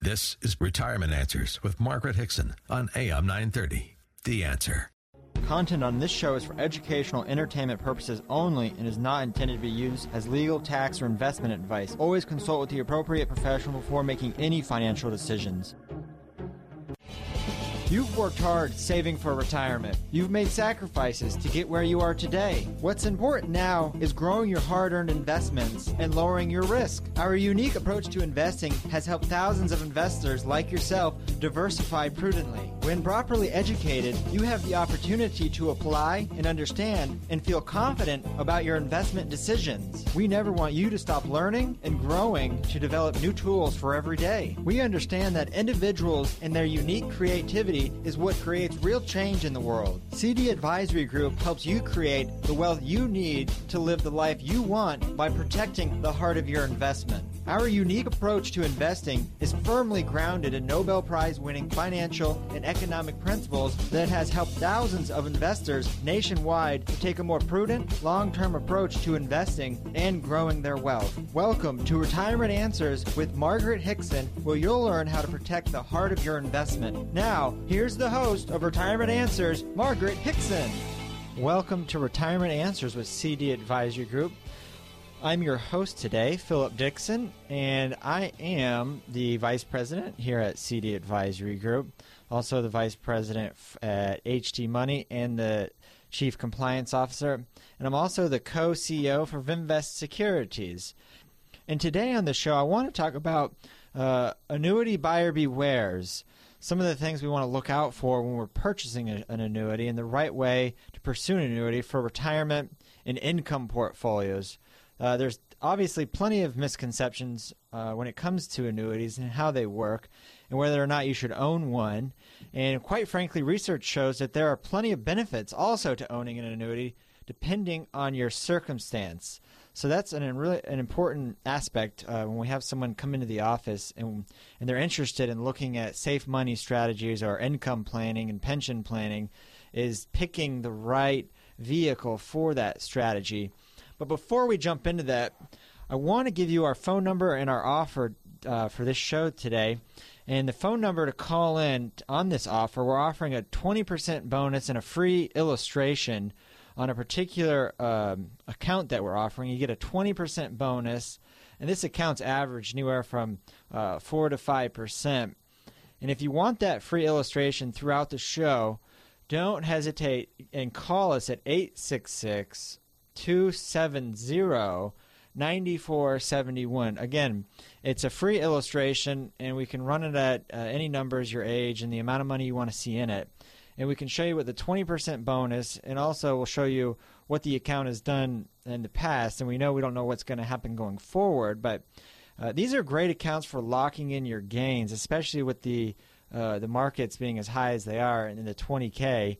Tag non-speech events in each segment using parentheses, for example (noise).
This is Retirement Answers with Margaret Hickson on AM 930. The Answer. Content on this show is for educational entertainment purposes only and is not intended to be used as legal, tax, or investment advice. Always consult with the appropriate professional before making any financial decisions. You've worked hard saving for retirement. You've made sacrifices to get where you are today. What's important now is growing your hard earned investments and lowering your risk. Our unique approach to investing has helped thousands of investors like yourself diversify prudently. When properly educated, you have the opportunity to apply and understand and feel confident about your investment decisions. We never want you to stop learning and growing to develop new tools for every day. We understand that individuals and their unique creativity is what creates real change in the world. CD Advisory Group helps you create the wealth you need to live the life you want by protecting the heart of your investment. Our unique approach to investing is firmly grounded in Nobel Prize winning financial and economic principles that has helped thousands of investors nationwide to take a more prudent, long term approach to investing and growing their wealth. Welcome to Retirement Answers with Margaret Hickson, where you'll learn how to protect the heart of your investment. Now, here's the host of Retirement Answers, Margaret Hickson. Welcome to Retirement Answers with CD Advisory Group. I'm your host today, Philip Dixon, and I am the Vice President here at CD Advisory Group, also the Vice President at HD Money and the Chief Compliance Officer, and I'm also the co CEO for Vimvest Securities. And today on the show, I want to talk about uh, annuity buyer bewares. Some of the things we want to look out for when we're purchasing a, an annuity and the right way to pursue an annuity for retirement and income portfolios. Uh, there's obviously plenty of misconceptions uh, when it comes to annuities and how they work and whether or not you should own one. And quite frankly, research shows that there are plenty of benefits also to owning an annuity depending on your circumstance. So that's an really an important aspect uh, when we have someone come into the office and and they're interested in looking at safe money strategies or income planning and pension planning, is picking the right vehicle for that strategy. But before we jump into that, I want to give you our phone number and our offer uh, for this show today. And the phone number to call in on this offer, we're offering a 20% bonus and a free illustration on a particular um, account that we're offering. You get a 20% bonus, and this account's average anywhere from uh, 4 to 5%. And if you want that free illustration throughout the show, don't hesitate and call us at 866 270 9471. Again, it's a free illustration, and we can run it at uh, any numbers, your age, and the amount of money you want to see in it. And we can show you what the 20% bonus, and also we'll show you what the account has done in the past. And we know we don't know what's going to happen going forward, but uh, these are great accounts for locking in your gains, especially with the uh, the markets being as high as they are in the 20k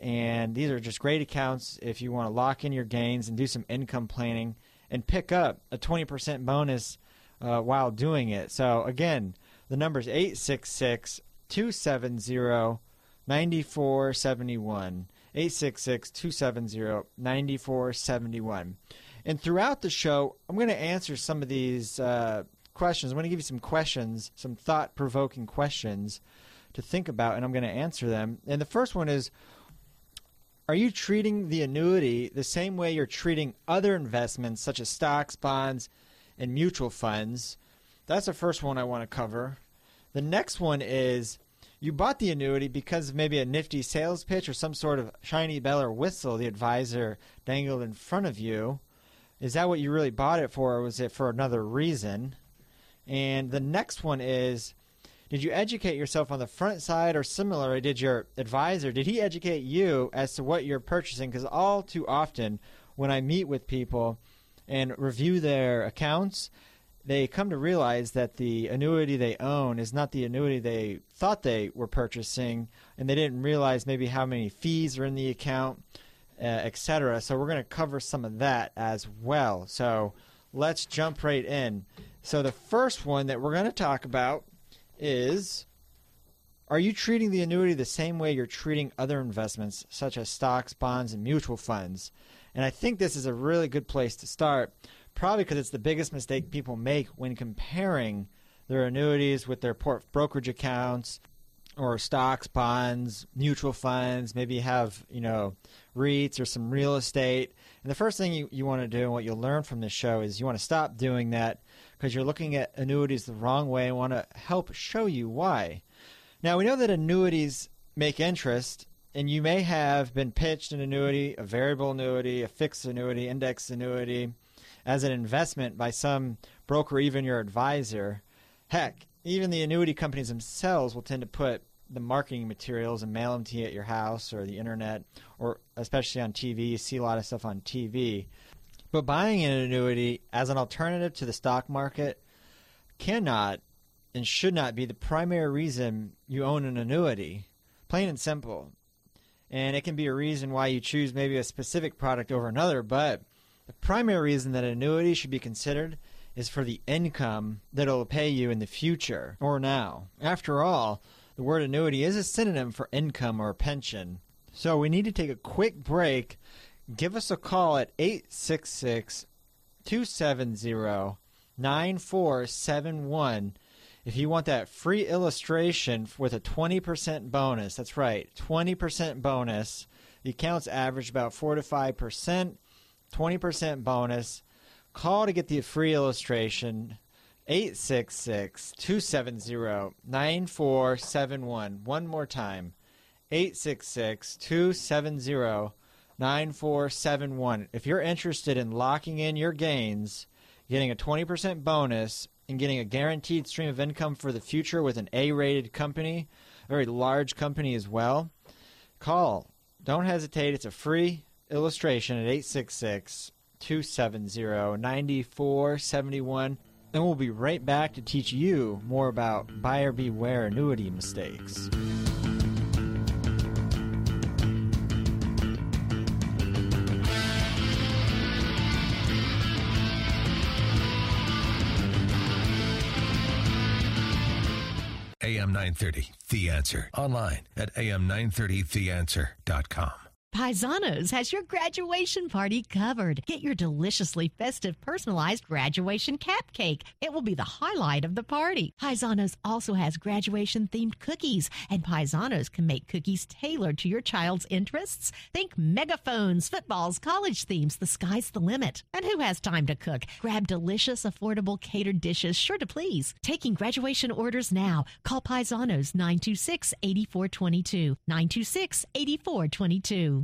and these are just great accounts if you want to lock in your gains and do some income planning and pick up a 20% bonus uh, while doing it. So, again, the number is 866 270 9471. 866 270 9471. And throughout the show, I'm going to answer some of these uh, questions. I'm going to give you some questions, some thought provoking questions to think about, and I'm going to answer them. And the first one is are you treating the annuity the same way you're treating other investments such as stocks, bonds, and mutual funds? That's the first one I want to cover. The next one is you bought the annuity because of maybe a nifty sales pitch or some sort of shiny bell or whistle the advisor dangled in front of you. Is that what you really bought it for, or was it for another reason? And the next one is did you educate yourself on the front side, or similarly, did your advisor did he educate you as to what you're purchasing? Because all too often, when I meet with people and review their accounts, they come to realize that the annuity they own is not the annuity they thought they were purchasing, and they didn't realize maybe how many fees are in the account, uh, etc. So we're going to cover some of that as well. So let's jump right in. So the first one that we're going to talk about is are you treating the annuity the same way you're treating other investments such as stocks, bonds, and mutual funds? And I think this is a really good place to start, probably because it's the biggest mistake people make when comparing their annuities with their port- brokerage accounts or stocks, bonds, mutual funds, maybe have, you know, REITs or some real estate. And the first thing you, you want to do and what you'll learn from this show is you want to stop doing that because you're looking at annuities the wrong way and want to help show you why. Now, we know that annuities make interest, and you may have been pitched an annuity, a variable annuity, a fixed annuity, index annuity as an investment by some broker, even your advisor. Heck, even the annuity companies themselves will tend to put the marketing materials and mail them to you at your house or the internet, or especially on TV. You see a lot of stuff on TV. But buying an annuity as an alternative to the stock market cannot and should not be the primary reason you own an annuity. Plain and simple. And it can be a reason why you choose maybe a specific product over another, but primary reason that an annuity should be considered is for the income that it'll pay you in the future or now. After all, the word annuity is a synonym for income or pension. So we need to take a quick break. Give us a call at 866 270 9471 if you want that free illustration with a 20% bonus. That's right, 20% bonus. The accounts average about 4 to 5%, 20% bonus. Call to get the free illustration. 866 270 9471. One more time. 866 270 9471. If you're interested in locking in your gains, getting a 20% bonus, and getting a guaranteed stream of income for the future with an A rated company, a very large company as well, call. Don't hesitate. It's a free illustration at 866 270 9471. And we'll be right back to teach you more about buyer beware annuity mistakes. AM 930, The Answer. Online at am930theanswer.com. Paisanos has your graduation party covered. Get your deliciously festive personalized graduation cupcake. It will be the highlight of the party. Paisanos also has graduation themed cookies, and Paisanos can make cookies tailored to your child's interests. Think megaphones, footballs, college themes. The sky's the limit. And who has time to cook? Grab delicious, affordable catered dishes sure to please. Taking graduation orders now. Call Paisanos 926 8422. 926 8422.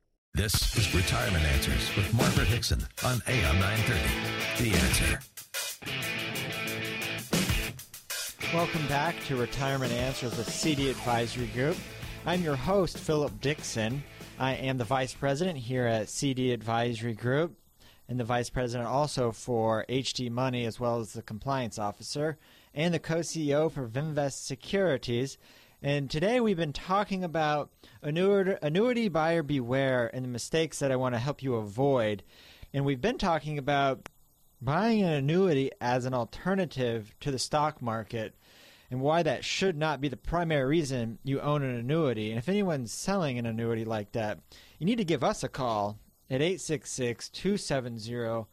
This is Retirement Answers with Margaret Hickson on AM 930. The Answer. Welcome back to Retirement Answers with CD Advisory Group. I'm your host, Philip Dixon. I am the Vice President here at CD Advisory Group and the Vice President also for HD Money as well as the Compliance Officer and the co-CEO for Vimvest Securities. And today we've been talking about annuity, annuity buyer beware and the mistakes that I want to help you avoid. And we've been talking about buying an annuity as an alternative to the stock market and why that should not be the primary reason you own an annuity. And if anyone's selling an annuity like that, you need to give us a call at 866 270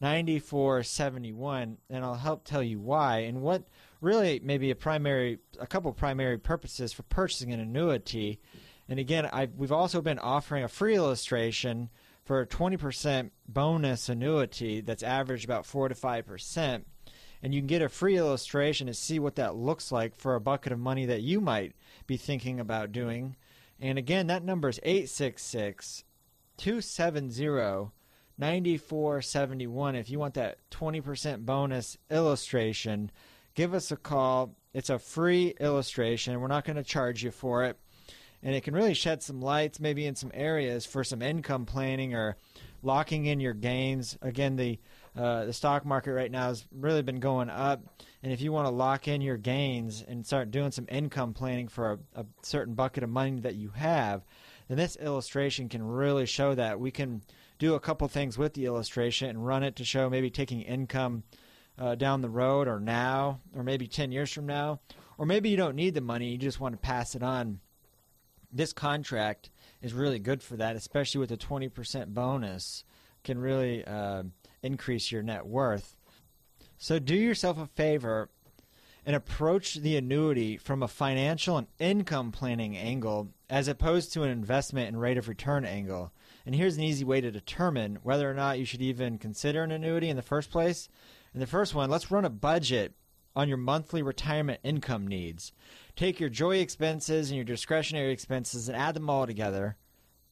9471 and I'll help tell you why and what really maybe a primary a couple primary purposes for purchasing an annuity. And again, i we've also been offering a free illustration for a 20% bonus annuity that's averaged about 4 to 5% and you can get a free illustration to see what that looks like for a bucket of money that you might be thinking about doing. And again, that number is 866 270 9471. If you want that 20% bonus illustration, give us a call. It's a free illustration. We're not going to charge you for it. And it can really shed some lights maybe in some areas for some income planning or locking in your gains. Again, the uh, the stock market right now has really been going up, and if you want to lock in your gains and start doing some income planning for a, a certain bucket of money that you have, then this illustration can really show that. We can do a couple things with the illustration and run it to show maybe taking income uh, down the road or now, or maybe 10 years from now, or maybe you don't need the money, you just want to pass it on. This contract is really good for that, especially with a 20% bonus, can really uh, increase your net worth. So do yourself a favor and approach the annuity from a financial and income planning angle as opposed to an investment and rate of return angle. And here's an easy way to determine whether or not you should even consider an annuity in the first place. In the first one, let's run a budget on your monthly retirement income needs. Take your joy expenses and your discretionary expenses and add them all together.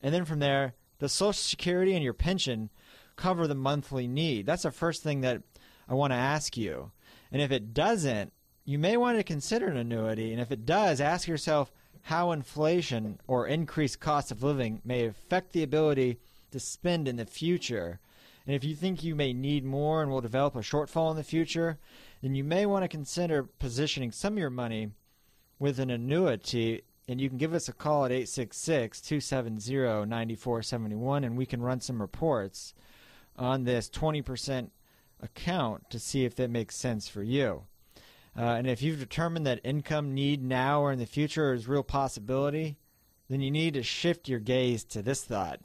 And then from there, the Social Security and your pension cover the monthly need. That's the first thing that I want to ask you. And if it doesn't, you may want to consider an annuity. And if it does, ask yourself how inflation or increased cost of living may affect the ability to spend in the future. And if you think you may need more and will develop a shortfall in the future, then you may want to consider positioning some of your money with an annuity. And you can give us a call at 866 270 9471 and we can run some reports on this 20% account to see if that makes sense for you. Uh, and if you've determined that income need now or in the future is real possibility, then you need to shift your gaze to this thought.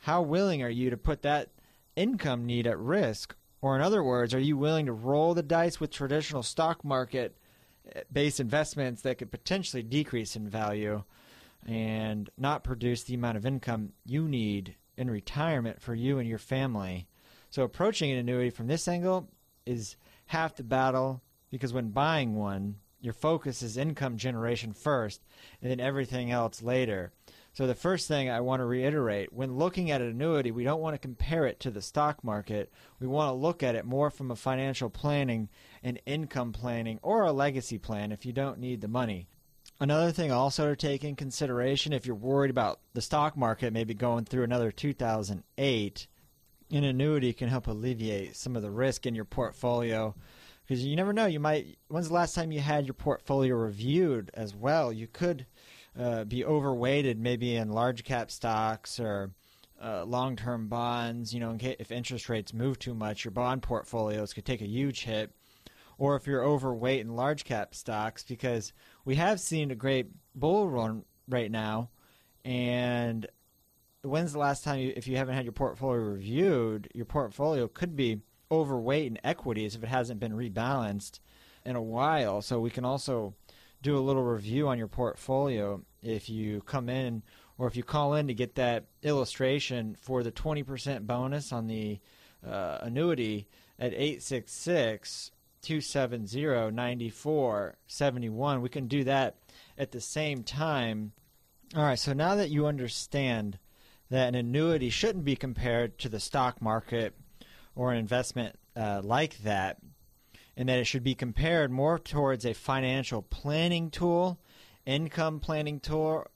How willing are you to put that income need at risk? Or, in other words, are you willing to roll the dice with traditional stock market eh, based investments that could potentially decrease in value and not produce the amount of income you need in retirement for you and your family? So, approaching an annuity from this angle is half the battle because when buying one, your focus is income generation first and then everything else later. So the first thing I want to reiterate, when looking at an annuity, we don't want to compare it to the stock market. We want to look at it more from a financial planning and income planning or a legacy plan if you don't need the money. Another thing also to take in consideration if you're worried about the stock market maybe going through another 2008, an annuity can help alleviate some of the risk in your portfolio because you never know. You might. When's the last time you had your portfolio reviewed as well? You could uh, be overweighted maybe in large cap stocks or uh, long term bonds. You know, in case, if interest rates move too much, your bond portfolios could take a huge hit. Or if you're overweight in large cap stocks, because we have seen a great bull run right now, and when's the last time you, if you haven't had your portfolio reviewed, your portfolio could be overweight in equities if it hasn't been rebalanced in a while. So we can also do a little review on your portfolio if you come in or if you call in to get that illustration for the 20% bonus on the uh, annuity at 866 270 9471. We can do that at the same time. All right, so now that you understand that an annuity shouldn't be compared to the stock market or an investment uh, like that, and that it should be compared more towards a financial planning tool, income planning tool,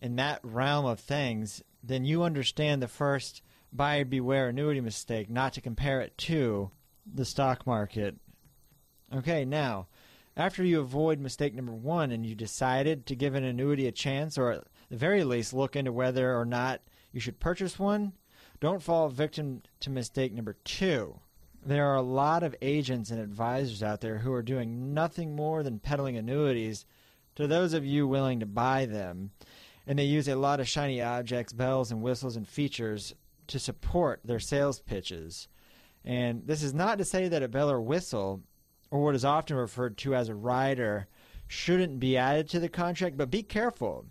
in that realm of things, then you understand the first buyer beware annuity mistake, not to compare it to the stock market. Okay, now, after you avoid mistake number one and you decided to give an annuity a chance, or at the very least look into whether or not you should purchase one, don't fall victim to mistake number two. There are a lot of agents and advisors out there who are doing nothing more than peddling annuities to those of you willing to buy them. And they use a lot of shiny objects, bells and whistles, and features to support their sales pitches. And this is not to say that a bell or whistle, or what is often referred to as a rider, shouldn't be added to the contract, but be careful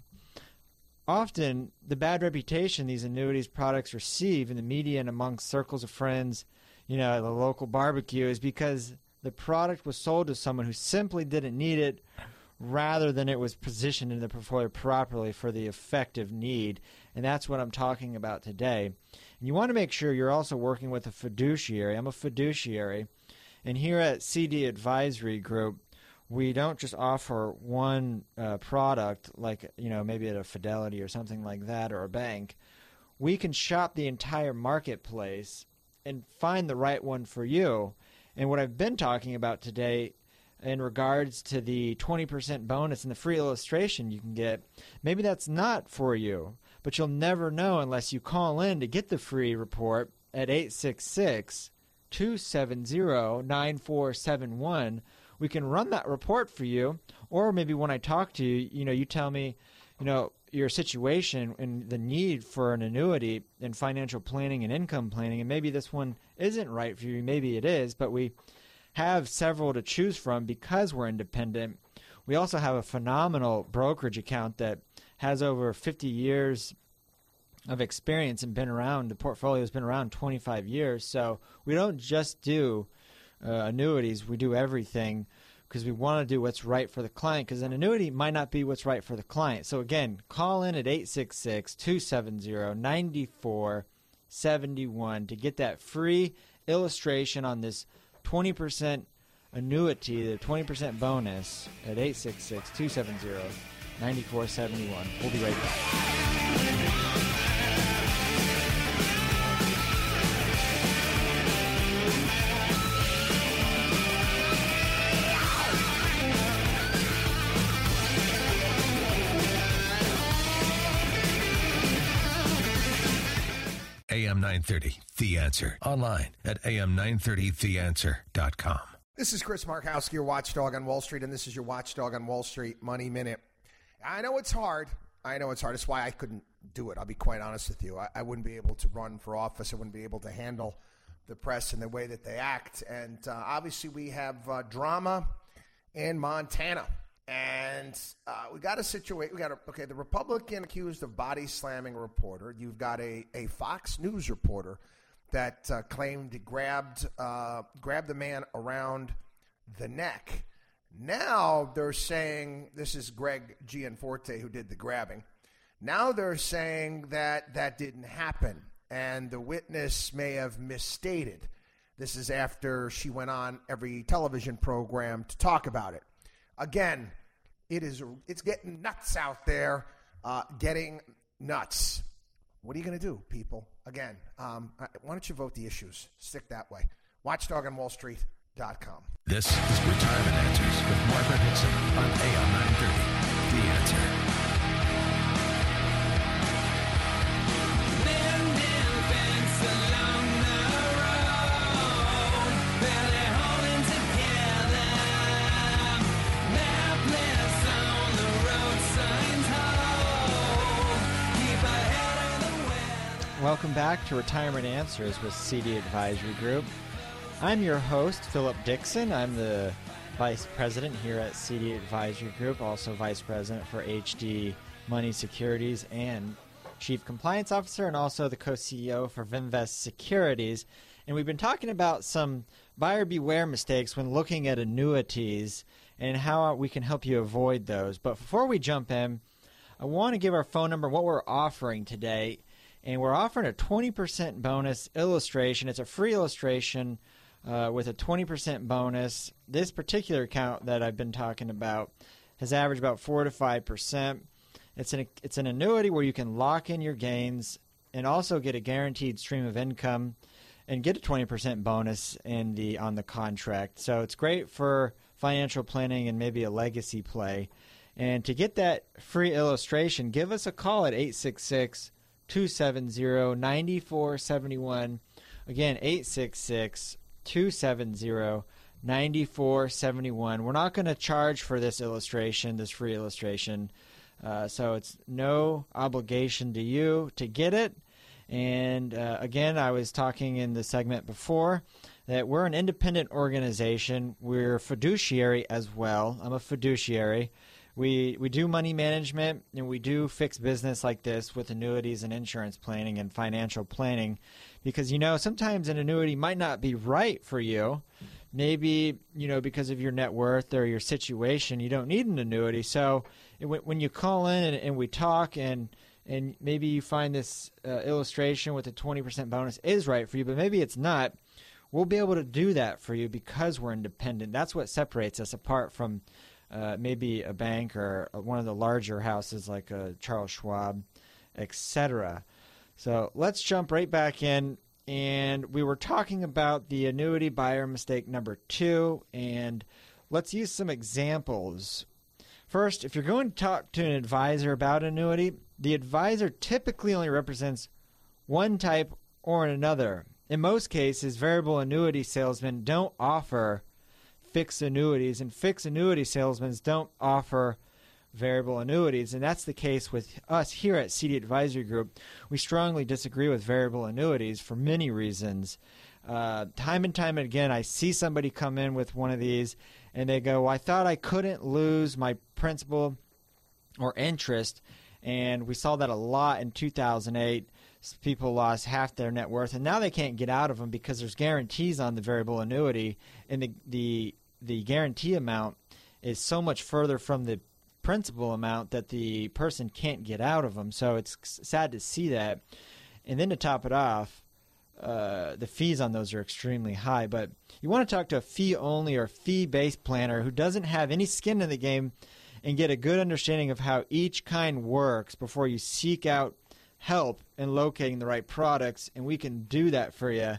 often the bad reputation these annuities products receive in the media and among circles of friends, you know, the local barbecue is because the product was sold to someone who simply didn't need it rather than it was positioned in the portfolio properly for the effective need. And that's what I'm talking about today. And you want to make sure you're also working with a fiduciary. I'm a fiduciary. And here at CD Advisory Group, we don't just offer one uh, product like you know maybe at a Fidelity or something like that or a bank. we can shop the entire marketplace and find the right one for you. And what I've been talking about today in regards to the 20% bonus and the free illustration you can get, maybe that's not for you, but you'll never know unless you call in to get the free report at 866 270 9471. We can run that report for you, or maybe when I talk to you, you know, you tell me, you know, your situation and the need for an annuity and financial planning and income planning, and maybe this one isn't right for you, maybe it is, but we have several to choose from because we're independent. We also have a phenomenal brokerage account that has over 50 years of experience and been around. The portfolio has been around 25 years. So we don't just do uh, annuities, we do everything because we want to do what's right for the client because an annuity might not be what's right for the client. So again, call in at 866-270-9471 to get that free illustration on this 20% annuity, the 20% bonus at 866-270-9471. We'll be right back. 930, The Answer. Online at am930theanswer.com. This is Chris Markowski, your watchdog on Wall Street, and this is your watchdog on Wall Street Money Minute. I know it's hard. I know it's hard. That's why I couldn't do it. I'll be quite honest with you. I, I wouldn't be able to run for office. I wouldn't be able to handle the press and the way that they act. And uh, obviously, we have uh, drama in Montana. And uh, we got a situation. We got a, okay. The Republican accused of body slamming a reporter. You've got a, a Fox News reporter that uh, claimed he grabbed uh, grabbed the man around the neck. Now they're saying this is Greg Gianforte who did the grabbing. Now they're saying that that didn't happen, and the witness may have misstated. This is after she went on every television program to talk about it. Again, it is it's getting nuts out there, uh, getting nuts. What are you going to do, people? Again, um, why don't you vote the issues? Stick that way. Watchdog on Wall Street.com. This is Retirement Answers with Margaret Hickson on AM 930. The Answer. Welcome back to Retirement Answers with CD Advisory Group. I'm your host, Philip Dixon. I'm the Vice President here at CD Advisory Group, also Vice President for HD Money Securities and Chief Compliance Officer, and also the co CEO for Vimvest Securities. And we've been talking about some buyer beware mistakes when looking at annuities and how we can help you avoid those. But before we jump in, I want to give our phone number, what we're offering today and we're offering a 20% bonus illustration. It's a free illustration uh, with a 20% bonus. This particular account that I've been talking about has averaged about 4 to 5%. It's an, it's an annuity where you can lock in your gains and also get a guaranteed stream of income and get a 20% bonus in the on the contract. So it's great for financial planning and maybe a legacy play. And to get that free illustration, give us a call at 866 270 9471. Again, 866 270 9471. We're not going to charge for this illustration, this free illustration. Uh, so it's no obligation to you to get it. And uh, again, I was talking in the segment before that we're an independent organization. We're fiduciary as well. I'm a fiduciary we we do money management and we do fixed business like this with annuities and insurance planning and financial planning because you know sometimes an annuity might not be right for you. Maybe you know because of your net worth or your situation you don't need an annuity. So when you call in and, and we talk and and maybe you find this uh, illustration with a 20% bonus is right for you but maybe it's not we'll be able to do that for you because we're independent. That's what separates us apart from uh, maybe a bank or one of the larger houses like uh, Charles Schwab, etc. So let's jump right back in. And we were talking about the annuity buyer mistake number two. And let's use some examples. First, if you're going to talk to an advisor about annuity, the advisor typically only represents one type or another. In most cases, variable annuity salesmen don't offer fixed annuities, and fixed annuity salesmen don't offer variable annuities. And that's the case with us here at CD Advisory Group. We strongly disagree with variable annuities for many reasons. Uh, time and time again, I see somebody come in with one of these and they go, well, I thought I couldn't lose my principal or interest. And we saw that a lot in 2008. People lost half their net worth, and now they can't get out of them because there's guarantees on the variable annuity, and the the the guarantee amount is so much further from the principal amount that the person can't get out of them. So it's sad to see that. And then to top it off, uh, the fees on those are extremely high. But you want to talk to a fee only or fee based planner who doesn't have any skin in the game and get a good understanding of how each kind works before you seek out help in locating the right products. And we can do that for you.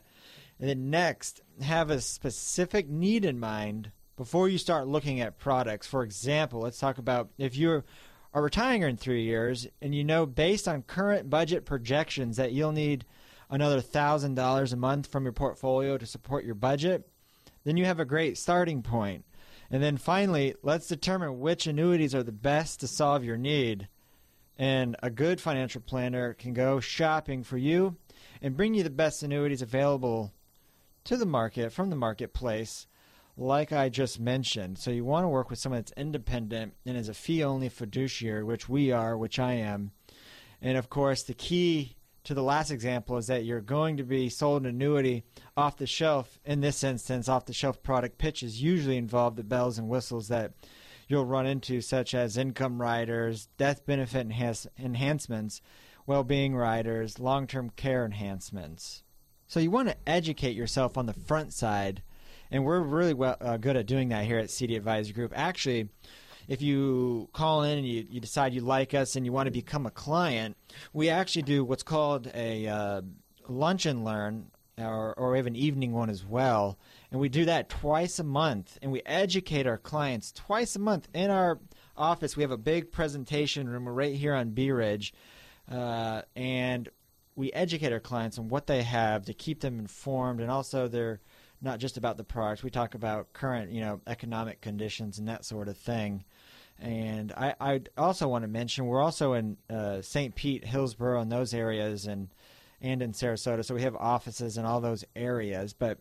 And then next, have a specific need in mind before you start looking at products. For example, let's talk about if you are retiring in three years and you know based on current budget projections that you'll need another thousand dollars a month from your portfolio to support your budget, then you have a great starting point. And then finally, let's determine which annuities are the best to solve your need. And a good financial planner can go shopping for you and bring you the best annuities available to the market from the marketplace like I just mentioned. So you want to work with someone that's independent and is a fee only fiduciary, which we are, which I am. And of course, the key to the last example is that you're going to be sold an annuity off the shelf. In this instance, off the shelf product pitches usually involve the bells and whistles that you'll run into, such as income riders, death benefit enhance- enhancements, well being riders, long term care enhancements. So you want to educate yourself on the front side and we're really well, uh, good at doing that here at CD Advisory Group. Actually, if you call in and you, you decide you like us and you want to become a client, we actually do what's called a uh, lunch and learn, or, or we have an evening one as well. And we do that twice a month, and we educate our clients twice a month in our office. We have a big presentation room right here on Bee Ridge, uh, and we educate our clients on what they have to keep them informed, and also their not just about the product. We talk about current, you know, economic conditions and that sort of thing. And I, I also want to mention we're also in uh, St. Pete, Hillsborough, and those areas, and and in Sarasota. So we have offices in all those areas. But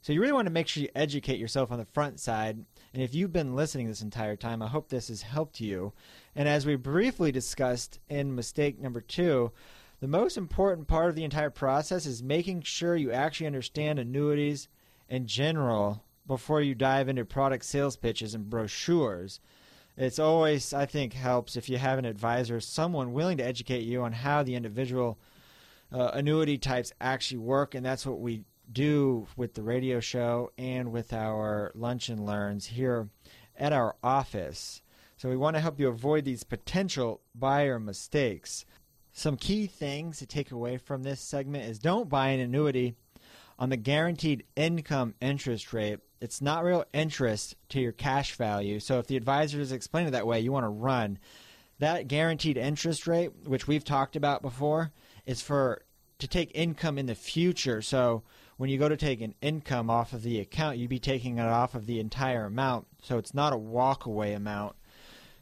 so you really want to make sure you educate yourself on the front side. And if you've been listening this entire time, I hope this has helped you. And as we briefly discussed in mistake number two, the most important part of the entire process is making sure you actually understand annuities in general before you dive into product sales pitches and brochures. It's always, I think, helps if you have an advisor, someone willing to educate you on how the individual uh, annuity types actually work, and that's what we do with the radio show and with our lunch and learns here at our office. So we want to help you avoid these potential buyer mistakes. Some key things to take away from this segment is don't buy an annuity on the guaranteed income interest rate, it's not real interest to your cash value. So if the advisor is explaining it that way, you want to run. That guaranteed interest rate, which we've talked about before, is for to take income in the future. So when you go to take an income off of the account, you'd be taking it off of the entire amount. So it's not a walk away amount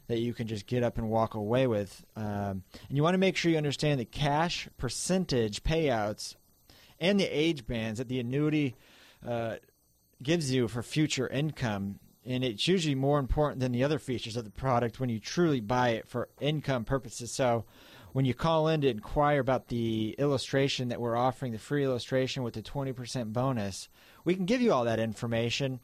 that you can just get up and walk away with. Um, and you want to make sure you understand the cash percentage payouts and the age bands that the annuity uh, gives you for future income. And it's usually more important than the other features of the product when you truly buy it for income purposes. So, when you call in to inquire about the illustration that we're offering, the free illustration with the 20% bonus, we can give you all that information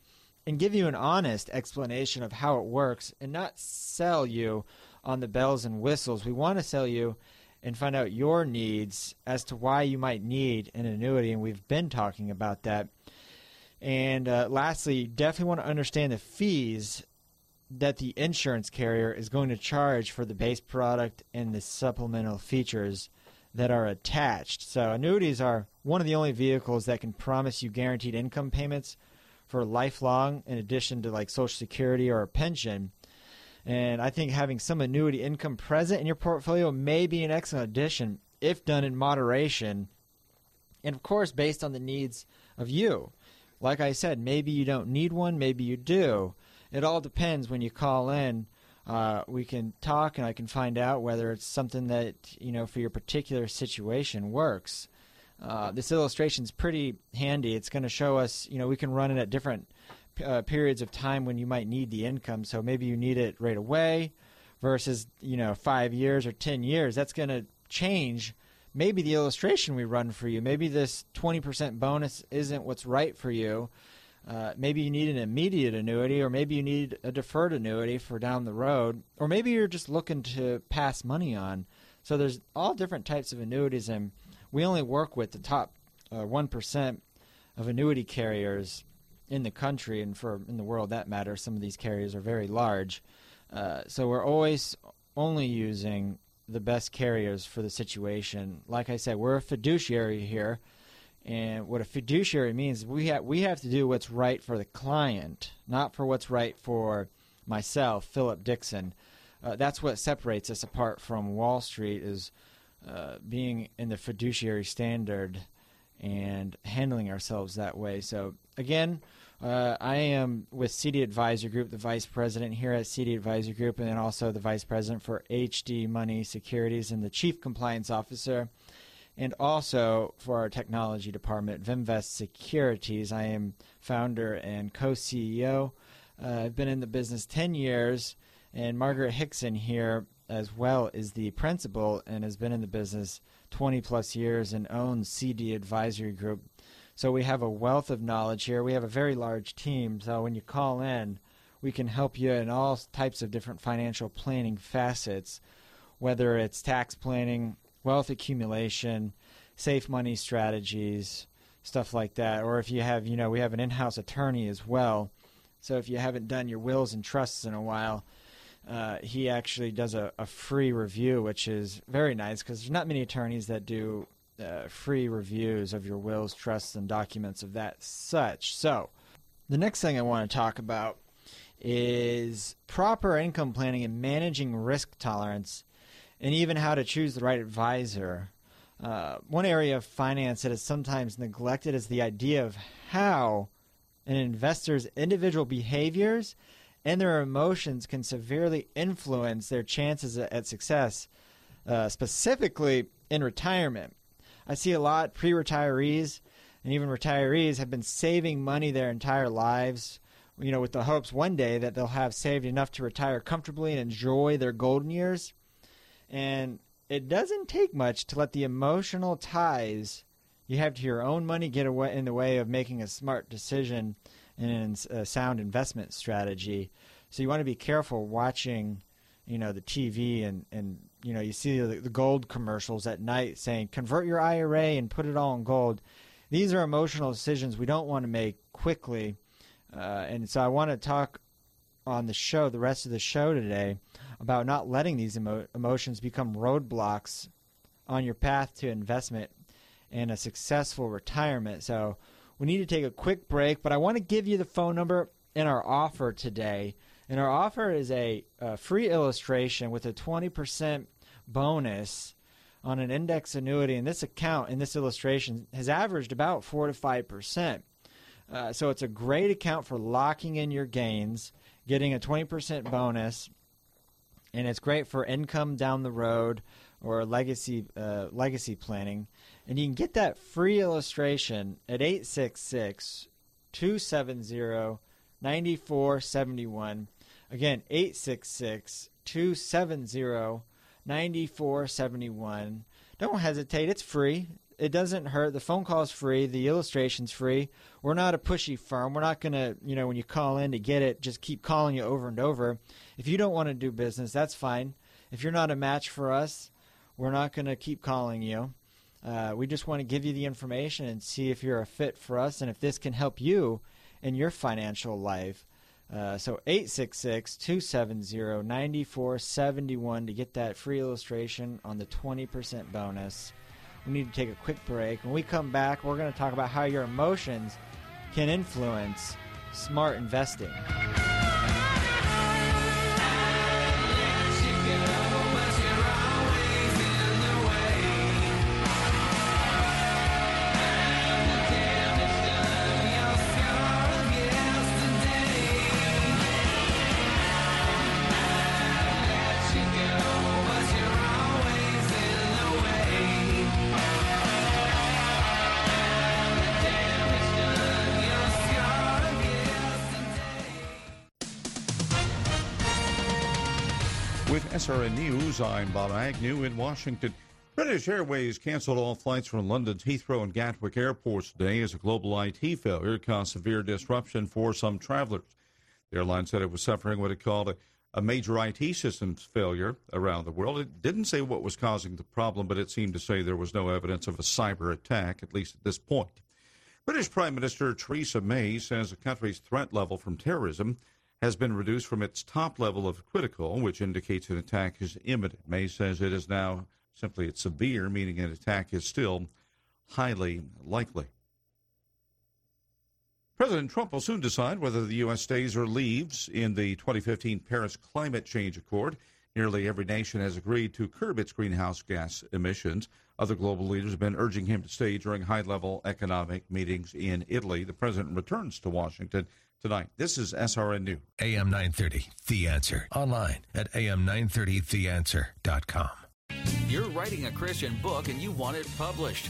and give you an honest explanation of how it works and not sell you on the bells and whistles. We want to sell you and find out your needs as to why you might need an annuity. And we've been talking about that. And uh, lastly, definitely want to understand the fees that the insurance carrier is going to charge for the base product and the supplemental features that are attached. So annuities are one of the only vehicles that can promise you guaranteed income payments for lifelong in addition to like social security or a pension. And I think having some annuity income present in your portfolio may be an excellent addition if done in moderation. And of course, based on the needs of you. Like I said, maybe you don't need one, maybe you do. It all depends when you call in. Uh, we can talk and I can find out whether it's something that, you know, for your particular situation works. Uh, this illustration is pretty handy. It's going to show us, you know, we can run it at different uh, periods of time when you might need the income. So maybe you need it right away versus, you know, five years or 10 years. That's going to change maybe the illustration we run for you. Maybe this 20% bonus isn't what's right for you. Uh, maybe you need an immediate annuity, or maybe you need a deferred annuity for down the road, or maybe you're just looking to pass money on. So there's all different types of annuities, and we only work with the top uh, one of annuity carriers in the country and for in the world that matter. Some of these carriers are very large, uh, so we're always only using the best carriers for the situation. Like I said, we're a fiduciary here, and what a fiduciary means we have we have to do what's right for the client, not for what's right for myself, Philip Dixon. Uh, that's what separates us apart from Wall Street is uh, being in the fiduciary standard and handling ourselves that way. So again, uh, I am with CD Advisor Group, the vice president here at CD Advisor Group, and then also the vice president for HD Money Securities and the chief compliance officer. And also for our technology department, Vimvest Securities. I am founder and co CEO. Uh, I've been in the business 10 years, and Margaret Hickson here as well is the principal and has been in the business 20 plus years and owns CD Advisory Group so we have a wealth of knowledge here. We have a very large team. So when you call in, we can help you in all types of different financial planning facets, whether it's tax planning, wealth accumulation, safe money strategies, stuff like that. Or if you have, you know, we have an in house attorney as well. So if you haven't done your wills and trusts in a while, uh, he actually does a, a, free review, which is very nice because there's not many attorneys that do uh, free reviews of your wills, trusts, and documents of that such. So, the next thing I want to talk about is proper income planning and managing risk tolerance, and even how to choose the right advisor. Uh, one area of finance that is sometimes neglected is the idea of how an investor's individual behaviors and their emotions can severely influence their chances at success, uh, specifically in retirement. I see a lot pre retirees and even retirees have been saving money their entire lives, you know, with the hopes one day that they'll have saved enough to retire comfortably and enjoy their golden years. And it doesn't take much to let the emotional ties you have to your own money get away in the way of making a smart decision and a sound investment strategy. So you want to be careful watching, you know, the TV and, and you know, you see the, the gold commercials at night saying, convert your IRA and put it all in gold. These are emotional decisions we don't want to make quickly. Uh, and so I want to talk on the show, the rest of the show today, about not letting these emo- emotions become roadblocks on your path to investment and a successful retirement. So we need to take a quick break, but I want to give you the phone number in our offer today. And our offer is a, a free illustration with a 20% bonus on an index annuity in this account in this illustration has averaged about 4 to 5%. Uh, so it's a great account for locking in your gains, getting a 20% bonus, and it's great for income down the road or legacy uh, legacy planning. And you can get that free illustration at 866 270 9471. Again, 866 270 9471. Don't hesitate. It's free. It doesn't hurt. The phone call is free. The illustration's free. We're not a pushy firm. We're not going to, you know, when you call in to get it, just keep calling you over and over. If you don't want to do business, that's fine. If you're not a match for us, we're not going to keep calling you. Uh, we just want to give you the information and see if you're a fit for us and if this can help you in your financial life. Uh, so 866-270-9471 to get that free illustration on the 20% bonus. We need to take a quick break. When we come back, we're going to talk about how your emotions can influence smart investing. News, I'm Bob Agnew in Washington. British Airways canceled all flights from London's Heathrow and Gatwick airports today as a global IT failure caused severe disruption for some travelers. The airline said it was suffering what it called a, a major IT systems failure around the world. It didn't say what was causing the problem, but it seemed to say there was no evidence of a cyber attack, at least at this point. British Prime Minister Theresa May says the country's threat level from terrorism has been reduced from its top level of critical, which indicates an attack is imminent. May says it is now simply it's severe, meaning an attack is still highly likely. President Trump will soon decide whether the U.S. stays or leaves in the 2015 Paris Climate Change Accord. Nearly every nation has agreed to curb its greenhouse gas emissions. Other global leaders have been urging him to stay during high level economic meetings in Italy. The president returns to Washington tonight. This is SRN News. AM 930, The Answer. Online at am930theanswer.com. You're writing a Christian book and you want it published.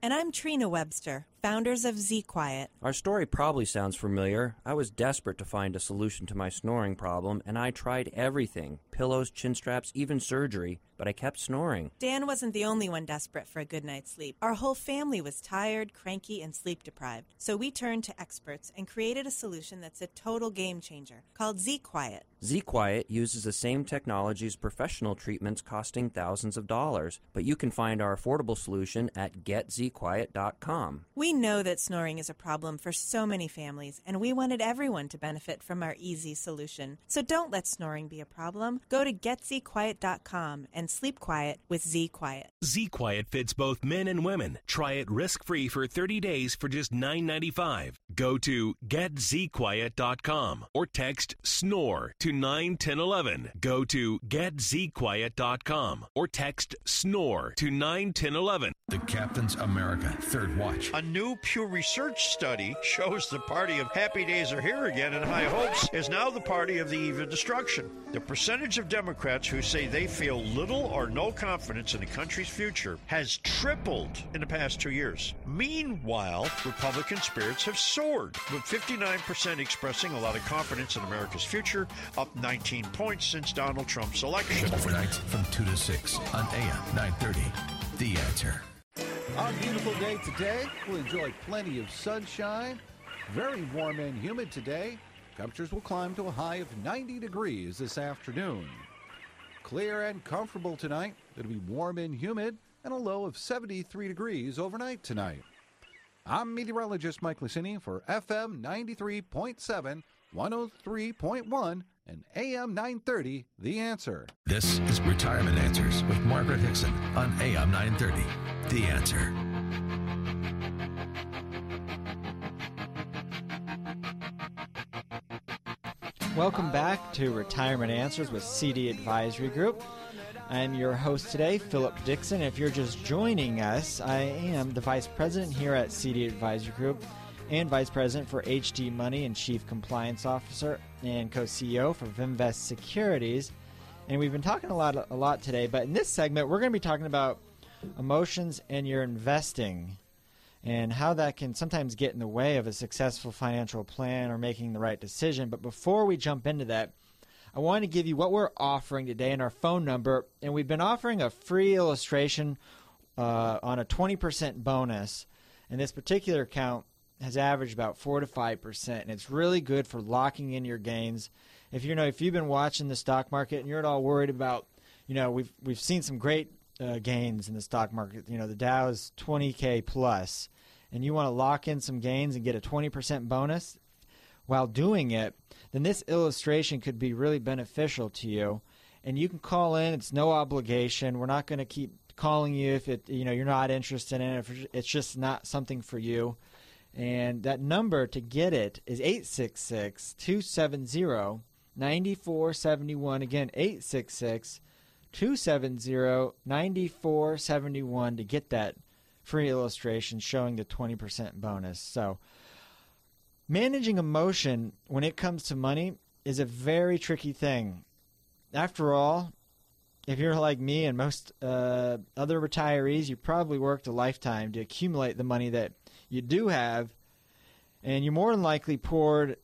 And I'm Trina Webster, founders of Z Quiet. Our story probably sounds familiar. I was desperate to find a solution to my snoring problem, and I tried everything pillows, chin straps, even surgery, but I kept snoring. Dan wasn't the only one desperate for a good night's sleep. Our whole family was tired, cranky, and sleep deprived. So we turned to experts and created a solution that's a total game changer called Z Quiet. Z Quiet uses the same technology as professional treatments costing thousands of dollars, but you can find our affordable solution at getzquiet.com. We know that snoring is a problem for so many families, and we wanted everyone to benefit from our easy solution. So don't let snoring be a problem. Go to getzquiet.com and sleep quiet with Z Quiet. Z Quiet fits both men and women. Try it risk free for 30 days for just $9.95. Go to getzquiet.com or text SNORE to 91011. Go to getzquiet.com or text SNORE to 91011. The Captain's America Third Watch. A new Pew Research study shows the party of happy days are here again and high hopes is now the party of the eve of destruction. The percentage of Democrats who say they feel little or no confidence in the country's future has tripled in the past two years. Meanwhile, Republican spirits have soared, with 59% expressing a lot of confidence in America's future, up 19 points since Donald Trump's election. Overnight from 2 to 6 on AM 930. The Answer. On a beautiful day today, we'll enjoy plenty of sunshine. Very warm and humid today. Temperatures will climb to a high of 90 degrees this afternoon. Clear and comfortable tonight. It'll be warm and humid and a low of 73 degrees overnight tonight. I'm meteorologist Mike Lucini for FM 93.7, 103.1, and AM 930, The Answer. This is Retirement Answers with Margaret Hickson on AM 930. The Answer. Welcome back to Retirement Answers with CD Advisory Group. I'm your host today, Philip Dixon. If you're just joining us, I am the Vice President here at CD Advisory Group and Vice President for HD Money and Chief Compliance Officer and co-CEO for Vimvest Securities. And we've been talking a lot a lot today, but in this segment we're going to be talking about emotions and your investing and how that can sometimes get in the way of a successful financial plan or making the right decision. But before we jump into that, I want to give you what we're offering today and our phone number. And we've been offering a free illustration uh, on a 20% bonus. And this particular account has averaged about four to five percent, and it's really good for locking in your gains. If you know if you've been watching the stock market and you're at all worried about, you know, we've we've seen some great uh, gains in the stock market. You know, the Dow is 20k plus, and you want to lock in some gains and get a 20% bonus while doing it, then this illustration could be really beneficial to you. And you can call in; it's no obligation. We're not going to keep calling you if it you know you're not interested in it. If it's just not something for you. And that number to get it is 866 270 9471. Again, 866 270 9471 to get that free illustration showing the 20% bonus. So, managing emotion when it comes to money is a very tricky thing. After all, if you're like me and most uh, other retirees, you probably worked a lifetime to accumulate the money that you do have, and you more than likely poured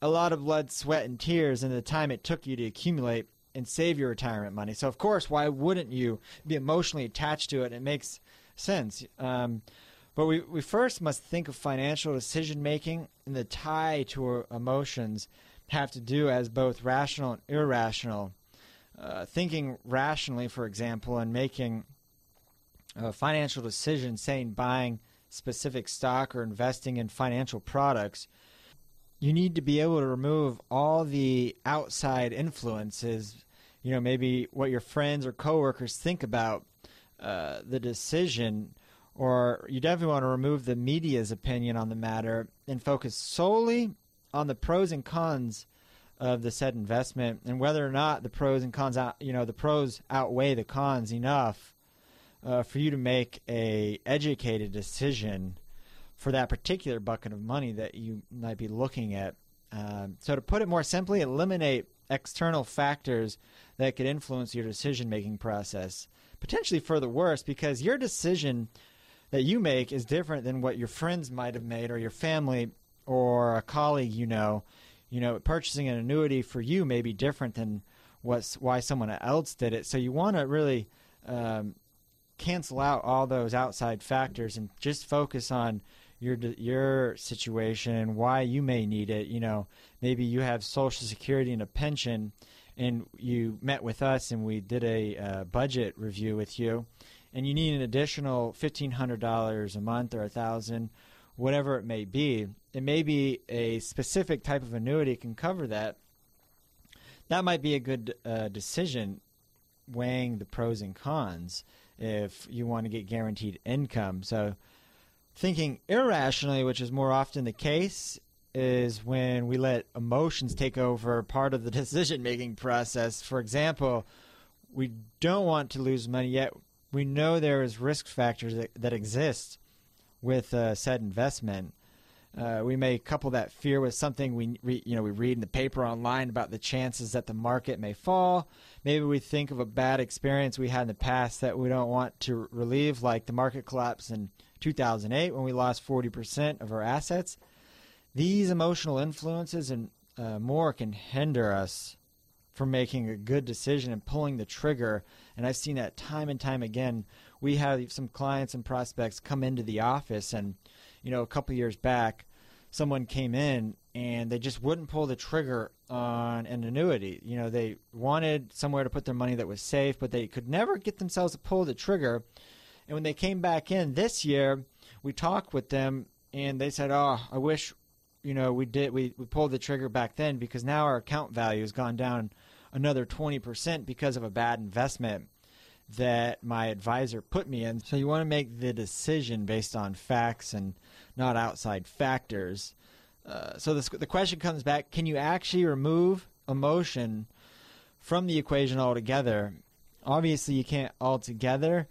a lot of blood, sweat, and tears in the time it took you to accumulate and save your retirement money. So, of course, why wouldn't you be emotionally attached to it? It makes sense. Um, but we, we first must think of financial decision making and the tie to our emotions have to do as both rational and irrational. Uh, thinking rationally, for example, and making a financial decision, saying buying specific stock or investing in financial products, you need to be able to remove all the outside influences you know maybe what your friends or coworkers think about uh, the decision or you definitely want to remove the media's opinion on the matter and focus solely on the pros and cons of the said investment and whether or not the pros and cons out you know the pros outweigh the cons enough uh, for you to make a educated decision for that particular bucket of money that you might be looking at um, so to put it more simply eliminate external factors that could influence your decision making process. Potentially for the worse because your decision that you make is different than what your friends might have made or your family or a colleague you know. You know, purchasing an annuity for you may be different than what's why someone else did it. So you want to really um, cancel out all those outside factors and just focus on your your situation and why you may need it. You know, maybe you have Social Security and a pension, and you met with us and we did a uh, budget review with you, and you need an additional fifteen hundred dollars a month or a thousand, whatever it may be. It may be a specific type of annuity can cover that. That might be a good uh, decision, weighing the pros and cons if you want to get guaranteed income. So, thinking irrationally, which is more often the case, is when we let emotions take over part of the (laughs) decision making process. For example, we don't want to lose money yet. We know there is risk factors that, that exist with uh, said investment. Uh, we may couple that fear with something we re, you know we read in the paper online about the chances that the market may fall. Maybe we think of a bad experience we had in the past that we don't want to relieve, like the market collapse in 2008 when we lost 40% of our assets. These emotional influences and uh, more can hinder us from making a good decision and pulling the trigger. And I've seen that time and time again. We have some clients and prospects come into the office, and you know, a couple years back, someone came in and they just wouldn't pull the trigger on an annuity. You know, they wanted somewhere to put their money that was safe, but they could never get themselves to pull the trigger. And when they came back in this year, we talked with them, and they said, "Oh, I wish you know, we did we, we pulled the trigger back then because now our account value has gone down another 20% because of a bad investment that my advisor put me in. So you want to make the decision based on facts and not outside factors. Uh, so this, the question comes back: Can you actually remove emotion from the equation altogether? Obviously, you can't altogether,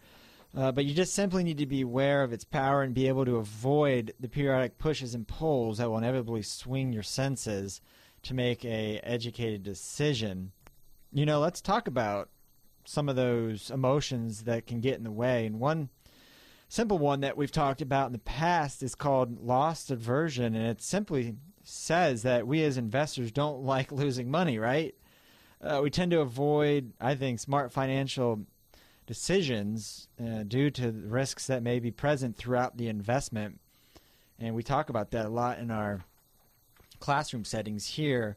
uh, but you just simply need to be aware of its power and be able to avoid the periodic pushes and pulls that will inevitably swing your senses to make a educated decision. You know, let's talk about some of those emotions that can get in the way. And one simple one that we've talked about in the past is called loss aversion, and it simply says that we as investors don't (laughs) like losing money, right? Uh, we tend to avoid, I think, smart financial decisions uh, due to risks that may be present throughout the investment. and we talk about that a lot in our classroom settings here.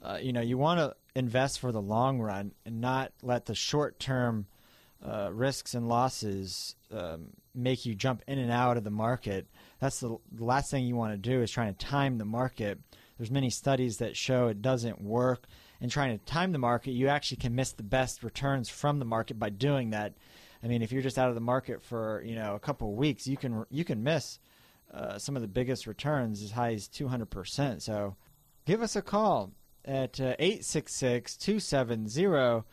Uh, you know, you want to invest for the long run and not let the short term uh, risks and losses um, make you jump in and out of the market. That's the, the last thing you want to do is trying to time the market. There's many studies that show it doesn't work. And trying to time the market, you actually can miss the best returns from the market by doing that. I mean, if you're just out of the market for you know a couple of weeks, you can you can miss uh, some of the biggest returns as high as 200 percent. So, give us a call at uh, 866 270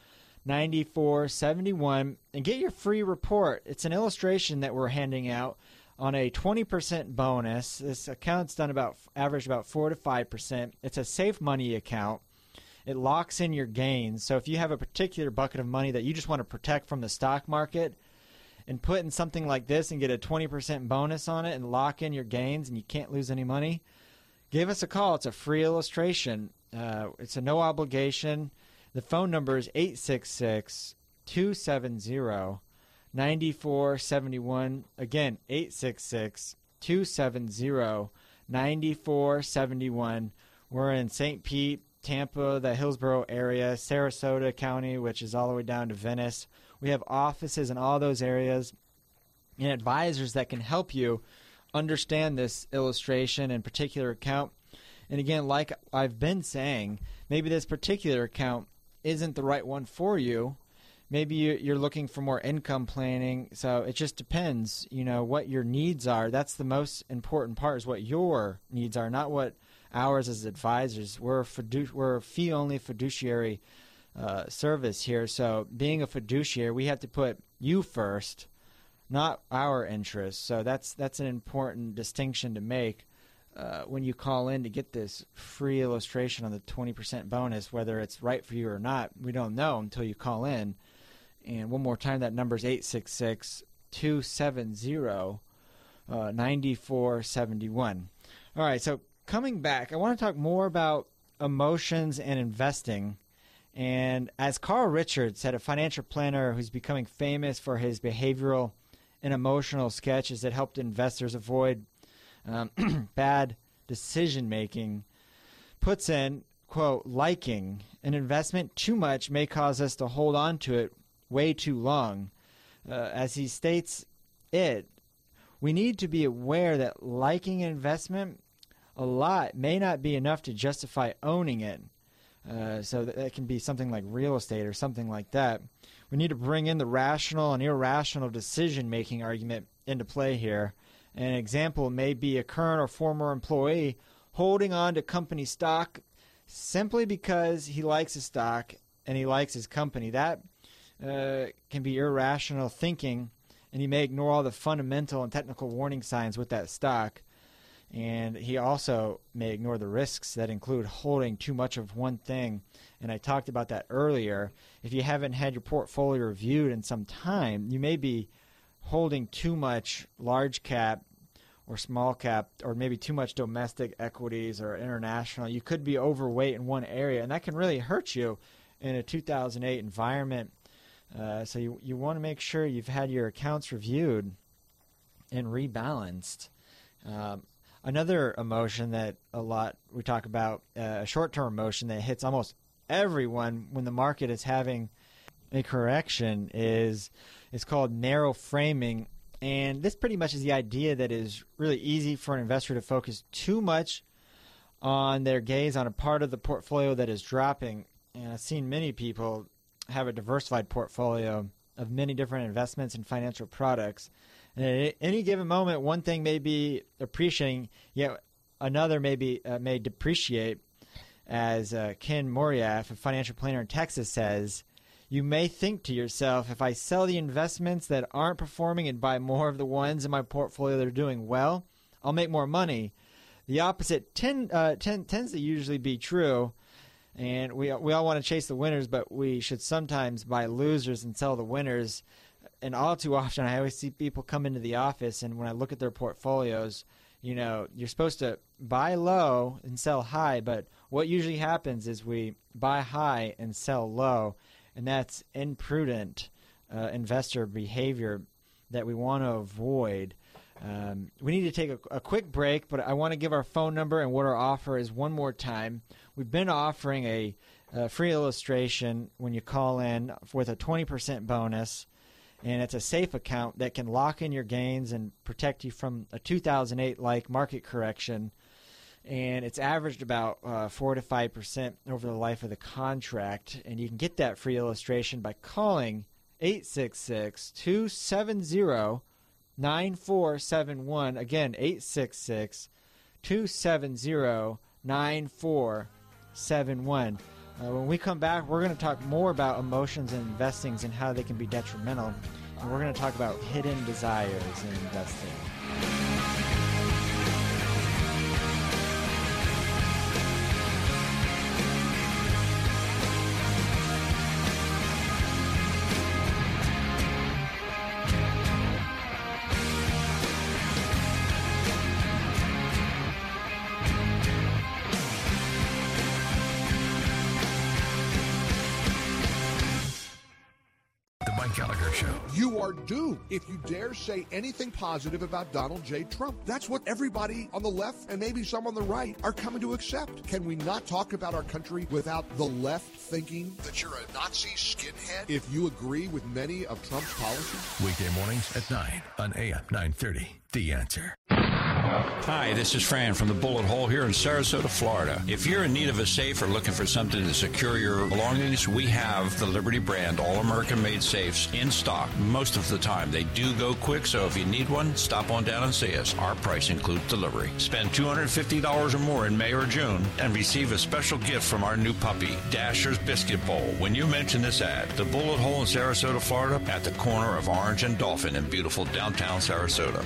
9471 and get your free report. It's an illustration that we're handing out on a 20% bonus. This account's done about average about 4 to 5%. It's a safe money account. It locks in your gains. So if you have a particular bucket of money that you just want to protect from the stock market and put in something like this and get a 20% bonus on it and lock in your gains and you can't lose any money, give us a call. It's a free illustration. Uh, it's a no obligation. The phone number is 866 270 9471. Again, 866 270 9471. We're in St. Pete, Tampa, the Hillsborough area, Sarasota County, which is all the way down to Venice. We have offices in all those areas and advisors that can help you understand this illustration and particular account. And again, like I've been saying, maybe this particular account isn't the right one for you. Maybe you're looking for more income planning. So it just depends, you know, what your needs are. That's the most important part is what your needs are, not what ours as advisors. We're a, fidu- we're a fee only fiduciary uh, service here. So being a fiduciary, we have to put you first, not our interests. So that's that's an important distinction to make uh, when you call in to get this free illustration on the 20% bonus, whether it's right for you or not, we don't know until you call in. And one more time, that number is 866 270 uh, 9471. All right, so coming back, I want to talk more about emotions and investing. And as Carl Richards said, a financial planner who's becoming famous for his behavioral and emotional sketches that helped investors avoid um, (clears throat) bad decision making, puts in, quote, liking an investment too much may cause us to hold on to it way too long. Uh, as he states it, we need to be aware that liking an investment a lot may not be enough to justify owning it. Uh, so that, that can be something like real estate or something like that. We need to bring in the rational and irrational decision making argument into play here. An example may be a current or former employee holding on to company stock simply because he likes his stock and he likes his company. That uh, can be irrational thinking, and he may ignore all the fundamental and technical warning signs with that stock. And he also may ignore the risks that include holding too much of one thing. And I talked about that earlier. If you haven't had your portfolio reviewed in some time, you may be holding too much large cap or small cap or maybe too much domestic equities or international. You could be overweight in one area, and that can really hurt you in a 2008 environment. Uh, so you you want to make sure you've had your accounts reviewed and rebalanced. Um, another emotion that a lot we talk about, uh, a short-term emotion that hits almost everyone when the market is having a correction is is called narrow framing and this pretty much is the idea that is really easy for an investor to focus too much on their gaze on a part of the portfolio that is dropping. And I've seen many people have a diversified portfolio of many different investments and financial products. And at any given moment, one thing may be appreciating, yet another may, be, uh, may depreciate. As uh, Ken Moraif, a financial planner in Texas, says, you may think to yourself, if I sell the investments that aren't performing and buy more of the ones in my portfolio that are doing well, I'll make more money. The opposite tend, uh, tend, tends to usually be true, and we we all want to chase the winners, but we should sometimes buy losers and sell the winners. And all too often, I always see people come into the office, and when I look at their portfolios, you know, you're supposed to buy low and sell high, but what usually happens is we buy high and sell low and that's imprudent uh, investor behavior that we want to avoid. Um, we need to take a, a, quick break, but I want to give our phone number and what our offer is one more time. We've been offering a, a free illustration when you call in with a 20% bonus, and it's a safe account that can lock in your gains and protect you from a 2008 like market correction. And it's averaged about uh, 4 to 5% over the life of the contract. And you can get that free illustration by calling 866 270 9471. Again, 866 270 9471. Uh, when we come back, we're going to talk more about emotions and investings and how they can be detrimental. And we're going to talk about hidden desires in investing. If you dare say anything positive about Donald J. Trump. That's what everybody on the left and maybe some on the right are coming to accept. Can we not talk about our country without the left thinking that you're a Nazi skinhead if you agree with many of Trump's policies? Weekday mornings at 9 on AM 930. The answer. Hi, this is Fran from the Bullet Hole here in Sarasota, Florida. If you're in need of a safe or looking for something to secure your belongings, we have the Liberty brand All American made safes in stock most of the time. They do go quick, so if you need one, stop on down and see us. Our price includes delivery. Spend $250 or more in May or June and receive a special gift from our new puppy, Dasher's Biscuit Bowl, when you mention this ad. The Bullet Hole in Sarasota, Florida, at the corner of Orange and Dolphin in beautiful downtown Sarasota.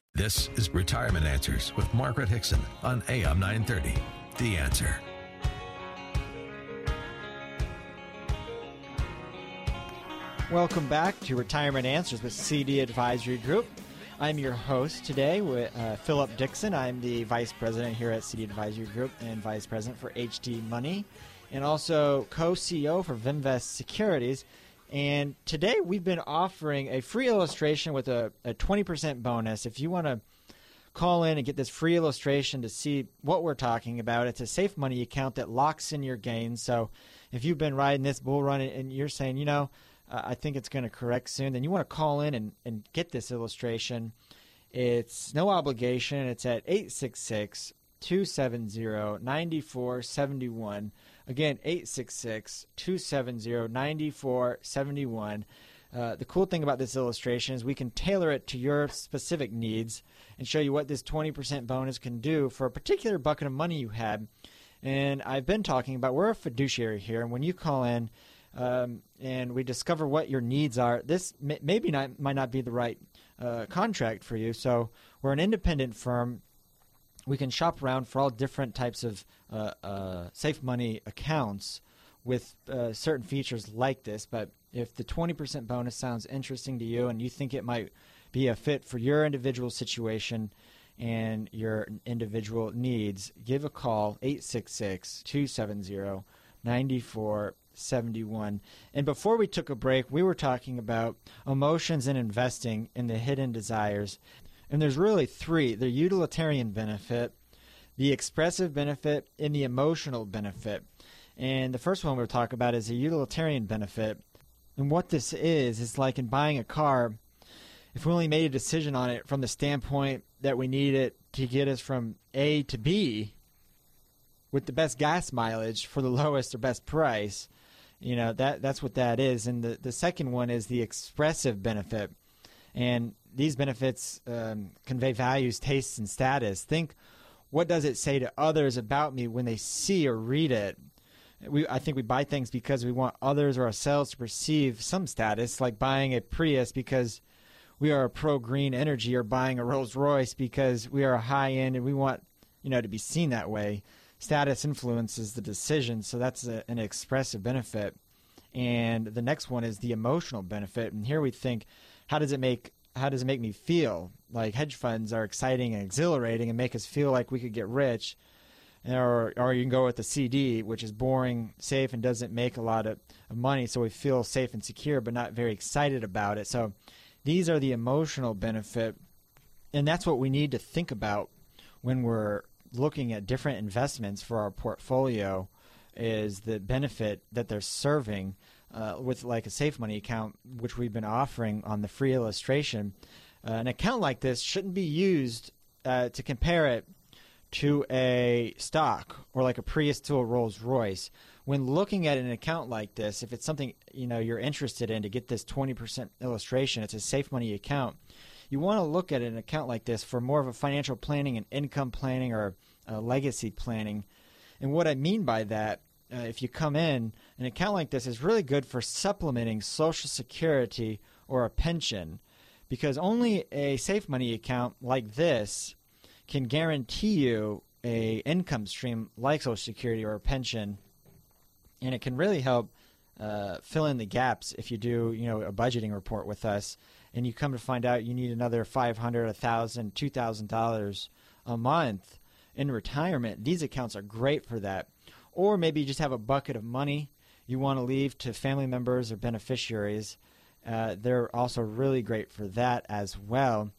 This is Retirement Answers with Margaret Hickson on AM 930. The answer. Welcome back to Retirement Answers with CD Advisory Group. I'm your host today with uh, Philip Dixon. I'm the vice president here at CD Advisory Group and vice president for HD Money, and also co CEO for Vimvest Securities. And today we've been offering a free illustration with a, a 20% bonus. If you want to call in and get this free illustration to see what we're talking about, it's a safe money account that locks in your gains. So if you've been riding this bull run and you're saying, you know, uh, I think it's going to correct soon, then you want to call in and, and get this illustration. It's no obligation. It's at 866 270 9471. Again, 866 270 9471. Uh, the cool thing about this illustration is we can tailor it to your specific needs and show you what this 20% bonus can do for a particular bucket of money you had. And I've been talking about we're a fiduciary here, and when you call in um, and we discover what your needs are, this may, maybe not might not be the right uh, contract for you. So we're an independent firm we can shop around for all different types of uh, uh, safe money accounts with uh, certain features like this. But if the 20% bonus sounds interesting to you and you think it might be a fit for your individual situation and your individual needs, give a call 866 270 9471. And before we took a break, we were talking about emotions and investing in the hidden desires. And there's really three the utilitarian benefit, the expressive benefit, and the emotional benefit. And the first one we'll talk about is the utilitarian benefit. And what this is, is like in buying a car, if we only made a decision on it from the standpoint that we need it to get us from A to B with the best gas mileage for the (laughs) lowest or best price, you know, that that's what that is. And the, the second one is the expressive benefit. And these benefits um, convey values, tastes, and status. Think, what does it say to others about me when they see or read it? We, I think we buy things because we want others or ourselves to perceive some status, like buying a Prius because we are a pro green energy or buying a Rolls Royce because we are a high end and we want you know to be seen that way. Status influences the decision, so that's a, an expressive benefit. And the next one is the emotional benefit. And here we think, how does it make how does it make me feel? Like hedge funds are exciting and exhilarating and make us feel like we could get rich. Or, or you can go with the CD, which is boring, safe, and doesn't make a lot of, of money, so we feel safe and secure, but not very excited about it. So these are the emotional benefit, and that's what we need to think about when we're looking at different investments for our portfolio. Is the benefit that they're serving uh, with like a safe money account, which we've been offering on the free illustration. Uh, an account like this shouldn't be used uh, to compare it to a stock or like a Prius to a Rolls Royce. When looking at an account like this, if it's something you know you're interested in to get this 20% illustration, it's a safe money account. You want to look at an account like this for more of a financial planning and income planning or legacy planning. And what I mean by that uh, if you come in, an account like this is really good for supplementing Social Security or a pension because only a safe money account like this can guarantee you a income stream like Social Security or a pension, and it can really help uh, fill in the gaps if you do, you know, a budgeting report with us, and you come to find out you need another five hundred, a thousand, two thousand dollars a month in retirement. These accounts are great for that or maybe you just have a bucket of money you want to leave to family members or beneficiaries. Uh, they're also really great for that as well.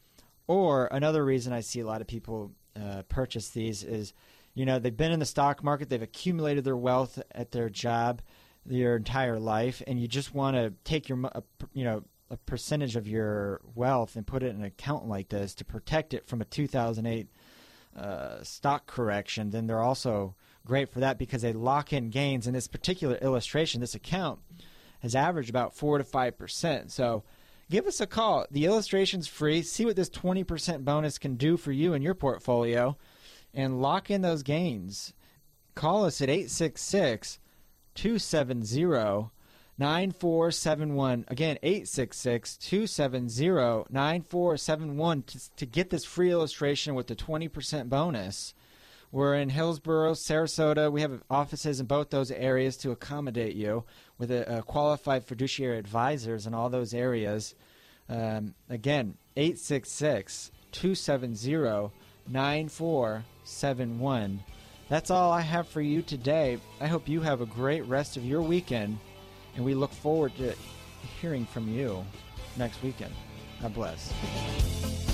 Or another reason I see a lot of people uh, purchase these is, you know, they've been in the stock market, they've accumulated their wealth at their job their entire life, and you just want to take your, you know, a percentage of your wealth and put it in an account like this to protect it from a 2008 uh, stock correction. Then they're also great for that because they lock in gains. In this particular illustration, this account has averaged about 4 to 5%. So give us a call. The illustration's free. See what this 20% bonus can do for you and your portfolio and lock in those gains. Call us at 866 270 9471. Again, 866 270 9471 to get this free illustration with the 20% bonus. We're in Hillsborough, Sarasota. We have offices in both those areas to accommodate you with a, a qualified fiduciary advisors in all those areas. Um, again, 866 270 9471. That's all I have for you today. I hope you have a great rest of your weekend, and we look forward to hearing from you next weekend. God bless.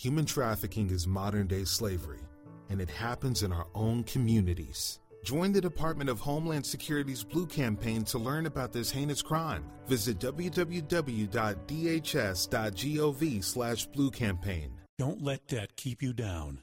Human trafficking is modern day slavery, and it happens in our own communities. Join the Department of Homeland Security's Blue Campaign to learn about this heinous crime. Visit www.dhs.gov slash blue campaign. Don't let debt keep you down.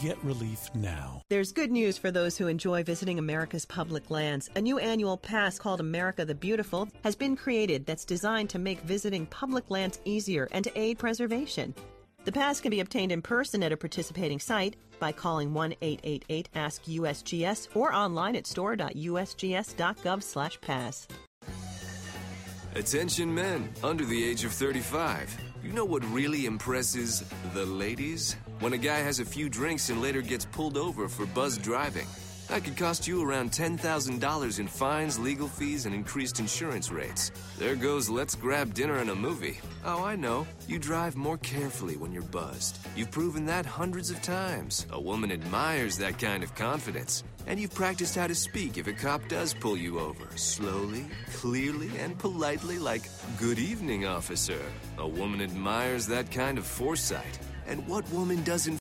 Get relief now. There's good news for those who enjoy visiting America's public lands. A new annual pass called America the Beautiful has been created that's designed to make visiting public lands easier and to aid preservation. The pass can be obtained in person at a participating site by calling 1-888-ASK-USGS or online at store.usgs.gov/pass. Attention men under the age of 35. You know what really impresses the ladies? When a guy has a few drinks and later gets pulled over for buzz driving. That could cost you around $10,000 in fines, legal fees, and increased insurance rates. There goes let's grab dinner and a movie. Oh, I know. You drive more carefully when you're buzzed. You've proven that hundreds of times. A woman admires that kind of confidence. And you've practiced how to speak if a cop does pull you over. Slowly, clearly, and politely, like, Good evening, officer. A woman admires that kind of foresight. And what woman doesn't